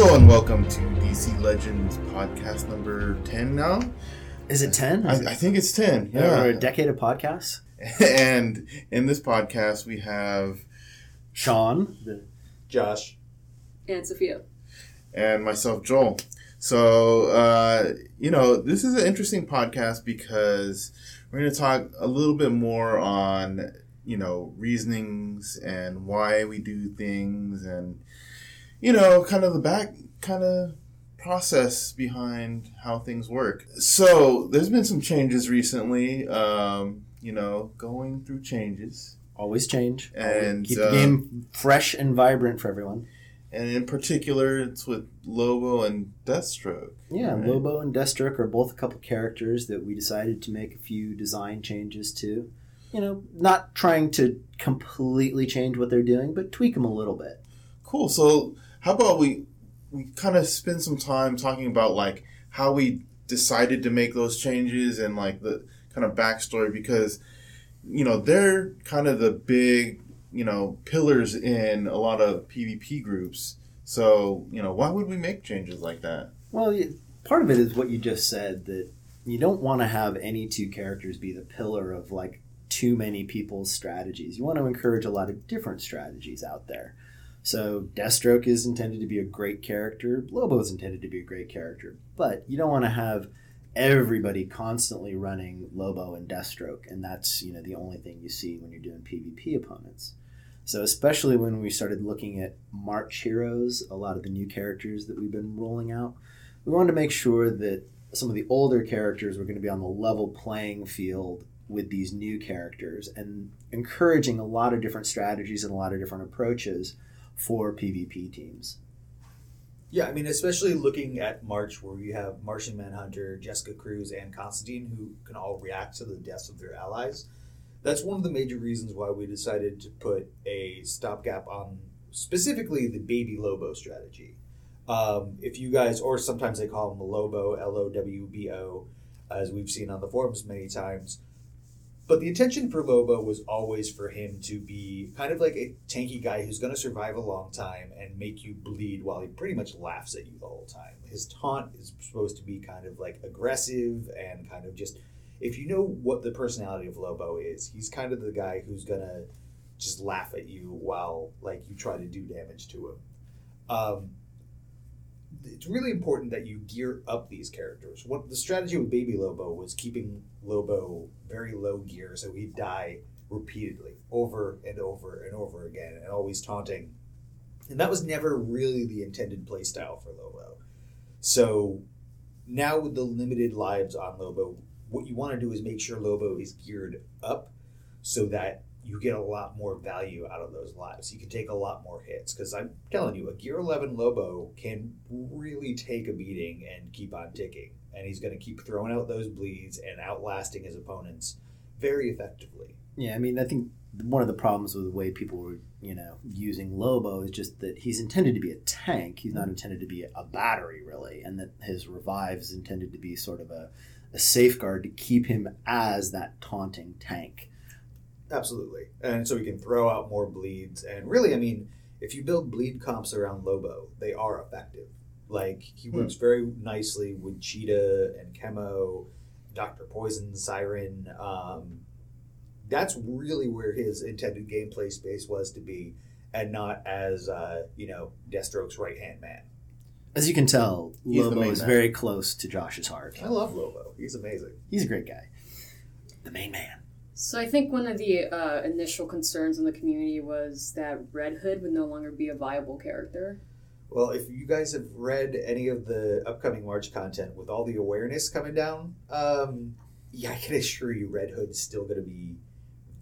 Hello and welcome to DC Legends podcast number 10 now. Is it 10? I, I think it's 10. yeah. Yeah. We're a decade of podcasts. and in this podcast, we have, Sean, the, Josh. and Sophia. and myself, Joel. So, uh, you know, this is an interesting podcast because we're going to talk a little bit more on, you know, reasonings and why we do things and, you know, kind of the back, kind of process behind how things work. So, there's been some changes recently, um, you know, going through changes. always change. And, Keep uh, the game fresh and vibrant for everyone. And in particular, it's with Lobo and Deathstroke. Yeah, right? Lobo and Deathstroke are both a couple characters that we decided to make a few design changes to. You know, not trying to completely change what they're doing, but tweak them a little bit. Cool. So, how about we we kind of spend some time talking about like how we decided to make those changes and like the kind of backstory because you know they're kind of the big you know pillars in a lot of PvP groups. So, you know, why would we make changes like that? Well, part of it is what you just said that you don't want to have any two characters be the pillar of like too many people's strategies. You want to encourage a lot of different strategies out there. So, Deathstroke is intended to be a great character, Lobo is intended to be a great character, but you don't want to have everybody constantly running Lobo and Deathstroke, and that's you know the only thing you see when you're doing PvP opponents. So especially when we started looking at March heroes, a lot of the new characters that we've been rolling out, we wanted to make sure that some of the older characters were going to be on the level playing field with these new characters and encouraging a lot of different strategies and a lot of different approaches for PvP teams. Yeah, I mean, especially looking at March, where you have Martian Manhunter, Jessica Cruz, and Constantine, who can all react to the deaths of their allies. That's one of the major reasons why we decided to put a stopgap on specifically the Baby Lobo strategy. Um, if you guys, or sometimes they call him Lobo, L O W B O, as we've seen on the forums many times. But the intention for Lobo was always for him to be kind of like a tanky guy who's going to survive a long time and make you bleed while he pretty much laughs at you the whole time. His taunt is supposed to be kind of like aggressive and kind of just. If you know what the personality of Lobo is, he's kind of the guy who's going to just laugh at you while like you try to do damage to him. Um, it's really important that you gear up these characters. What the strategy with Baby Lobo was keeping Lobo very low gear, so he'd die repeatedly, over and over and over again, and always taunting. And that was never really the intended playstyle for Lobo. So now with the limited lives on Lobo, what you want to do is make sure Lobo is geared up so that you get a lot more value out of those lives. You can take a lot more hits because I'm telling you, a Gear 11 Lobo can really take a beating and keep on ticking. And he's going to keep throwing out those bleeds and outlasting his opponents very effectively. Yeah, I mean, I think one of the problems with the way people were, you know, using Lobo is just that he's intended to be a tank. He's not intended to be a battery, really, and that his revive is intended to be sort of a, a safeguard to keep him as that taunting tank. Absolutely. And so we can throw out more bleeds. And really, I mean, if you build bleed comps around Lobo, they are effective. Like, he works very nicely with Cheetah and Chemo, Dr. Poison, Siren. Um, that's really where his intended gameplay space was to be, and not as, uh, you know, Deathstroke's right hand man. As you can tell, He's Lobo is man. very close to Josh's heart. I love Lobo. He's amazing. He's a great guy. The main man. So I think one of the uh, initial concerns in the community was that Red Hood would no longer be a viable character. Well, if you guys have read any of the upcoming March content with all the awareness coming down, um, yeah, I can assure you Red Hood's still going to be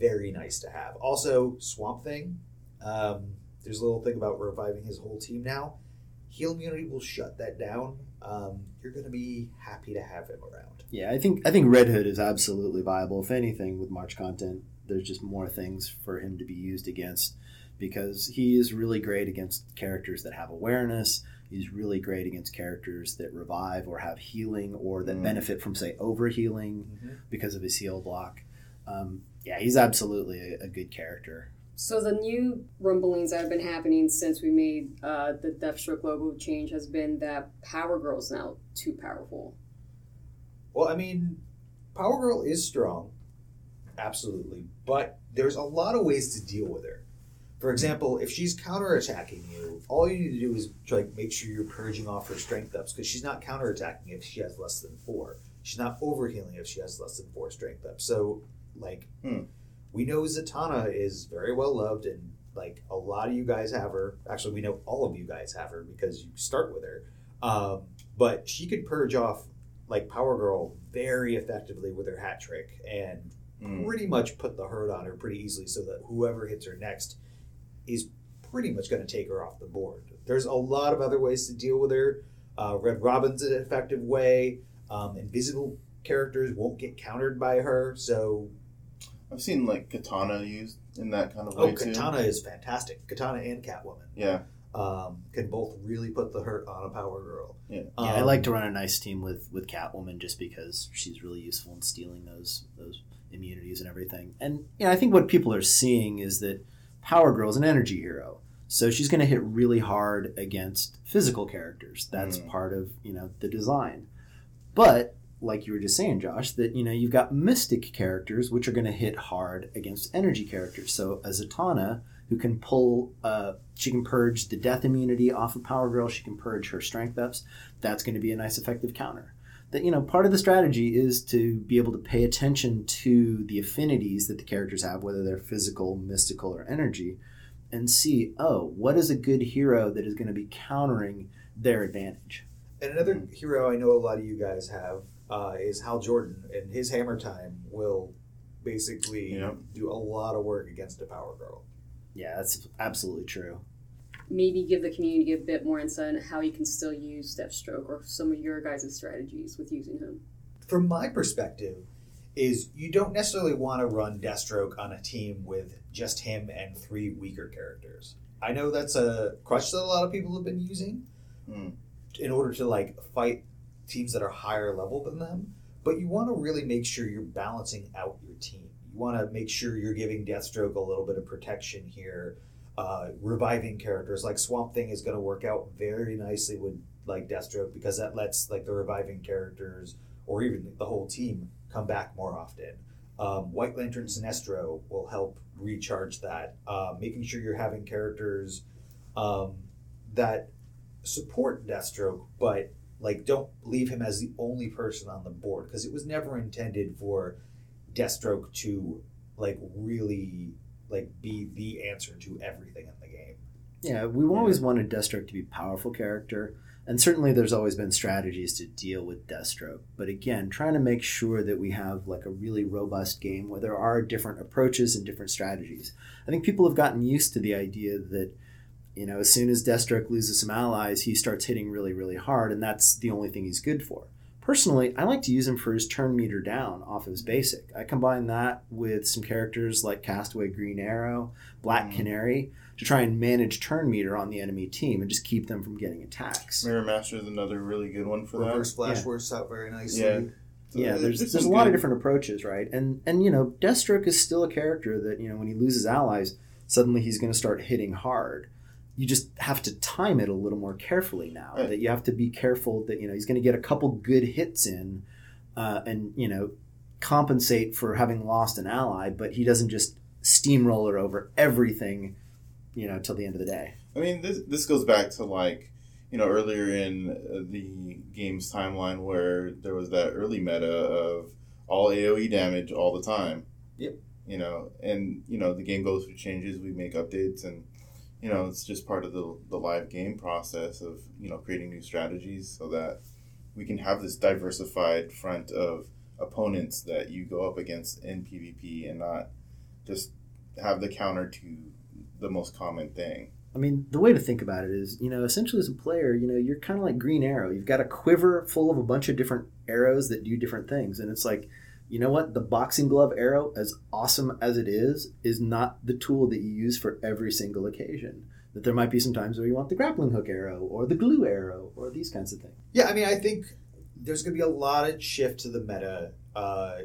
very nice to have. Also, Swamp Thing, um, there's a little thing about reviving his whole team now. Heal Immunity will shut that down. Um, you're going to be happy to have him around. Yeah, I think I think Red Hood is absolutely viable. If anything, with March content, there's just more things for him to be used against because he is really great against characters that have awareness. He's really great against characters that revive or have healing or that Mm. benefit from say overhealing because of his heal block. Um, yeah, he's absolutely a, a good character. So the new rumblings that have been happening since we made uh, the Deathstroke Lobo change has been that Power Girl's now too powerful. Well, I mean, Power Girl is strong, absolutely, but there's a lot of ways to deal with her. For example, if she's counterattacking you, all you need to do is like make sure you're purging off her strength ups because she's not counterattacking if she has less than four. She's not overhealing if she has less than four strength ups. So, like, Hmm. We know Zatanna is very well loved and like a lot of you guys have her. Actually, we know all of you guys have her because you start with her. Um, but she could purge off like Power Girl very effectively with her hat trick and Mm. pretty much put the hurt on her pretty easily so that whoever hits her next is pretty much going to take her off the board. There's a lot of other ways to deal with her. Uh, Red Robin's an effective way. Um, invisible characters won't get countered by her. So, I've seen like Katana used in that kind of oh, way too. Katana is fantastic. Katana and Catwoman Yeah. um, can both really put the hurt on a Power Girl. Yeah. Yeah, I Um, like to run a nice team with with Catwoman just because she's really useful in stealing those those immunities and everything. And you know, I think what people are seeing is that Power Girl is an energy hero. So she's going to hit really hard against physical characters. That's Mm. part of, you know, the design. But like you were just saying, Josh, that you know, you've got mystic characters which are going to hit hard against energy characters. So a Zatanna who can pull uh, she can purge the death immunity off of Power Girl, she can purge her strength ups that's going to be a nice effective counter. That you know, part of the strategy is to be able to pay attention to the affinities that the characters have, whether they're physical, mystical, or energy, and see, oh, what is a good hero that is going to be countering their advantage. And another hero I know a lot of you guys have uh, is Hal Jordan, and his Hammer Time will basically Yeah. do a lot of work against a Power Girl. Yeah, that's absolutely true. Maybe give the community a bit more insight on how you can still use Deathstroke or some of your guys' strategies with using him. From my perspective, is you don't necessarily want to run Deathstroke on a team with just him and three weaker characters. I know that's a crutch that a lot of people have been using Hmm. in order to like fight teams that are higher level than them. But you want to really make sure you're balancing out your team. You want to make sure you're giving Deathstroke a little bit of protection here. Uh, reviving characters like Swamp Thing is going to work out very nicely with like Deathstroke because that lets like the reviving characters or even the whole team come back more often. Um, White Lantern Sinestro will help recharge that. Uh, making sure you're having characters um, that support Deathstroke, but like don't leave him as the only person on the board because it was never intended for Deathstroke to like really like be the answer to everything in the game. Yeah, we've always wanted Deathstroke to be a powerful character, and certainly there's always been strategies to deal with Deathstroke. But again, trying to make sure that we have like a really robust game where there are different approaches and different strategies. I think people have gotten used to the idea that you know as soon as Deathstroke loses some allies, he starts hitting really, really hard, and that's the only thing he's good for. Personally, I like to use him for his turn meter down off of his basic. I combine that with some characters like Castaway Green Arrow, Black Mhm. Canary, to try and manage turn meter on the enemy team and just keep them from getting attacks. Mirror Master is another really good one for Reverse that. Flash Yeah. works out very nicely. Yeah. So Yeah, it- there's there's is a lot good. of different approaches, right? And and you know, Deathstroke is still a character that you know when he loses allies, suddenly he's going to start hitting hard. You just have to time it a little more carefully now. Right. That you have to be careful that you know he's going to get a couple good hits in, uh, and you know compensate for having lost an ally, but he doesn't just steamroller over everything, you know, till the end of the day. I mean, this this goes back to like you know earlier in uh, the game's timeline where there was that early meta of all AOE damage all the time. Yep. You know, and you know the game goes through changes. We make updates, and you know it's just part of the the live game process of you know creating new strategies so that we can have this diversified front of opponents that you go up against in PvP and not just have the counter to the most common thing. I mean, the way to think about it is, you know, essentially as a player, you know, you're kind of like Green Arrow. You've got a quiver full of a bunch of different arrows that do different things. And it's like, you know what? The boxing glove arrow, as awesome as it is, is not the tool that you use for every single occasion. That there might be some times where you want the grappling hook arrow or the glue arrow or these kinds of things. Yeah, I mean, I think there's going to be a lot of shift to the meta uh,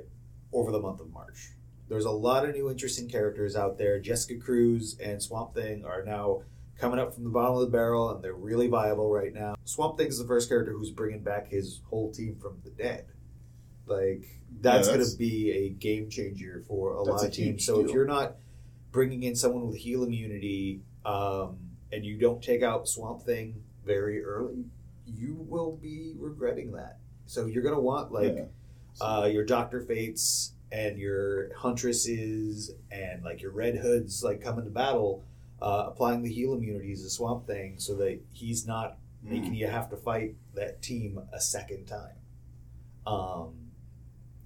over the month of March. there's a lot of new interesting characters out there. Jessica Cruz and Swamp Thing are now coming up from the bottom of the barrel, and they're really viable right now. Swamp Thing is the first character who's bringing back his whole team from the dead. Like that's, Yeah, going to be a game changer for a lot of teams. So if you're not bringing in someone with heal immunity, um, and you don't take out Swamp Thing very early, you will be regretting that. So you're going to want like Yeah. uh, your Doctor Fates and your Huntresses and like your Red Hoods like come into battle, uh, applying the heal immunities to Swamp Thing so that he's not Mm. making you have to fight that team a second time. Um,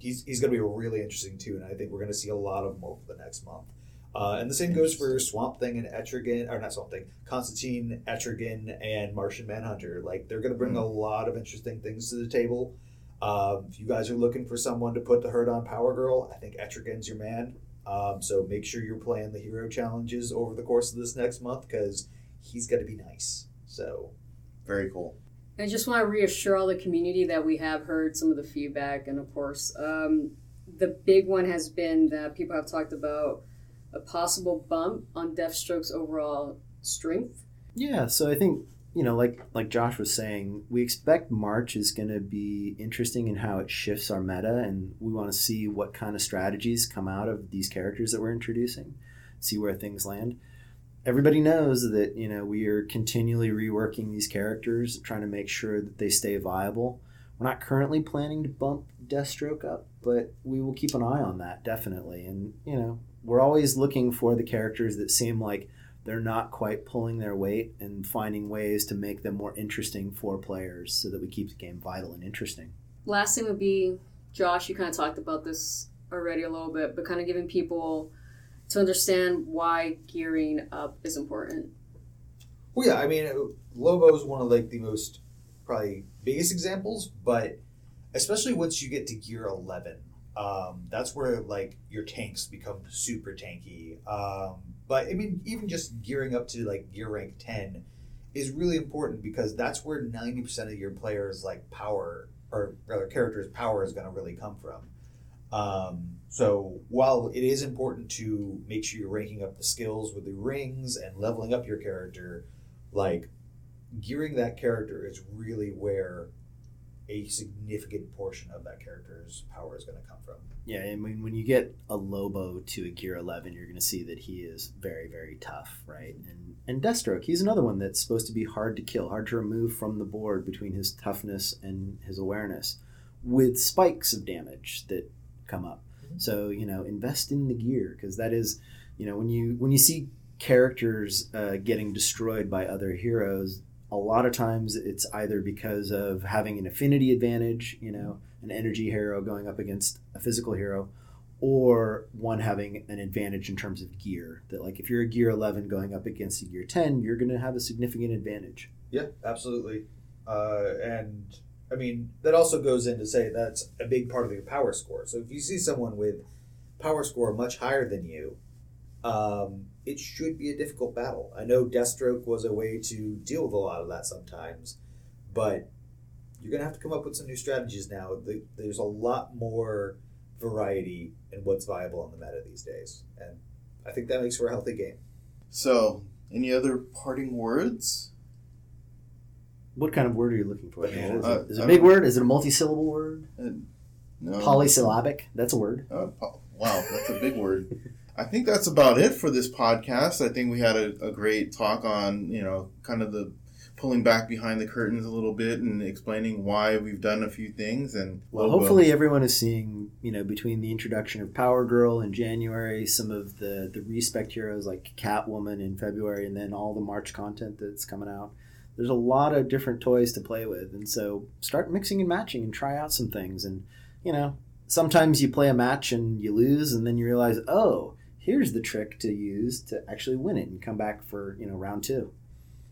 he's he's going to be really interesting too, and I think we're going to see a lot of him over the next month. Uh, and the same goes for Swamp Thing and Etrigan, or not Swamp Thing, Constantine, Etrigan, and Martian Manhunter. Like they're going to bring Mm. a lot of interesting things to the table. Um, if you guys are looking for someone to put the hurt on Power Girl, I think Etrigan's your man. Um, so make sure you're playing the hero challenges over the course of this next month because he's going to be nice. So Very cool. I just want to reassure all the community that we have heard some of the feedback, and of course, um, the big one has been that people have talked about a possible bump on Deathstroke's overall strength. Yeah, so I think you know, like like Josh was saying, we expect March is going to be interesting in how it shifts our meta, and we want to see what kind of strategies come out of these characters that we're introducing, see where things land. Everybody knows that you know we are continually reworking these characters, trying to make sure that they stay viable. We're not currently planning to bump Deathstroke up, but we will keep an eye on that definitely. And you know, we're always looking for the characters that seem like they're not quite pulling their weight and finding ways to make them more interesting for players so that we keep the game vital and interesting. Last thing would be, Josh, you kind of talked about this already a little bit, but kind of giving people to understand why gearing up is important. Well, yeah, I mean, Lobo is one of like the most probably biggest examples, but especially once you get to gear eleven, um, that's where like your tanks become super tanky. Um, but I mean, even just gearing up to like gear rank ten is really important because that's where ninety percent of your players like power or rather characters power is going to really come from. Um, so while it is important to make sure you're ranking up the skills with the rings and leveling up your character, like gearing that character is really where a significant portion of that character's power is going to come from. Yeah, I mean, when you get a Lobo to a Gear 11, you're going to see that he is very, very tough, right? And and Deathstroke, he's another one that's supposed to be hard to kill, hard to remove from the board between his toughness and his awareness, with spikes of damage that come up. Mhm. So you know, invest in the gear because that is, you know, when you when you see characters uh, getting destroyed by other heroes, a lot of times it's either because of having an affinity advantage, you know, an energy hero going up against a physical hero, or one having an advantage in terms of gear. That like if you're a gear 11 going up against a gear 10, you're going to have a significant advantage. Yeah, absolutely. Uh, and I mean, that also goes in to say that's a big part of your power score. So if you see someone with power score much higher than you, um, it should be a difficult battle. I know Deathstroke was a way to deal with a lot of that sometimes, but you're going to have to come up with some new strategies now. The- There's a lot more variety in what's viable on the meta these days. And I think that makes for a healthy game. So, any other parting words? What kind of word are you looking for? Is, Uh, it, is it a big word? Is it a multi-syllable word? No. Polysyllabic? That's a word. Uh, po- wow, that's a big word. I think that's about it for this podcast. I think we had a, a great talk on, you know, kind of the pulling back behind the curtains a little bit and explaining why we've done a few things. And Well, hopefully everyone is seeing, you know, between the introduction of Power Girl in January, some of the the respect heroes like Catwoman in February, and then all the March content that's coming out. There's a lot of different toys to play with, and so start mixing and matching and try out some things. And you know, sometimes you play a match and you lose, and then you realize, oh, here's the trick to use to actually win it and come back for you know round two.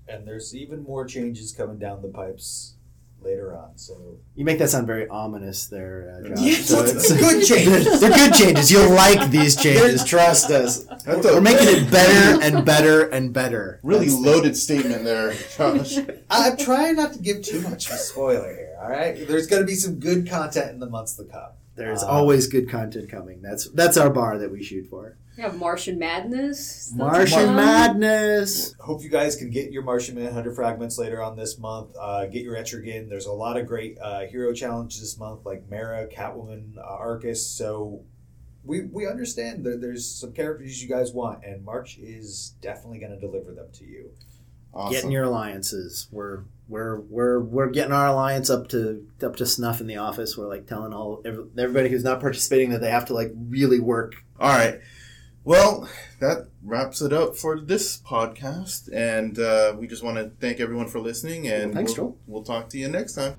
And there's even more changes coming down the pipes later on. So You make that sound very ominous there, uh, Josh. Yes, So it's good changes. They're good changes. You'll like these changes. Trust us. That's We're making it better and better and better. really That's the- loaded statement there, Josh. I'm trying not to give too much of a spoiler here. All right, there's going to be some good content in the months to come. There's Uh, always good content coming. That's that's our bar that we shoot for. We have Martian Madness. Martian come. Madness. Hope you guys can get your Martian Manhunter fragments later on this month. Uh, get your Etrigan. There's a lot of great uh, hero challenges this month, like Mara, Catwoman, uh, Arcus. So we we understand that there's some characters you guys want, and March is definitely going to deliver them to you. Awesome. Getting your alliances. We're we're we're we're getting our alliance up to up to snuff in the office. We're like telling all everybody who's not participating that they have to like really work. All right. Well, that wraps it up for this podcast, and uh, we just want to thank everyone for listening, and Thanks, we'll, Joel. we'll talk to you next time.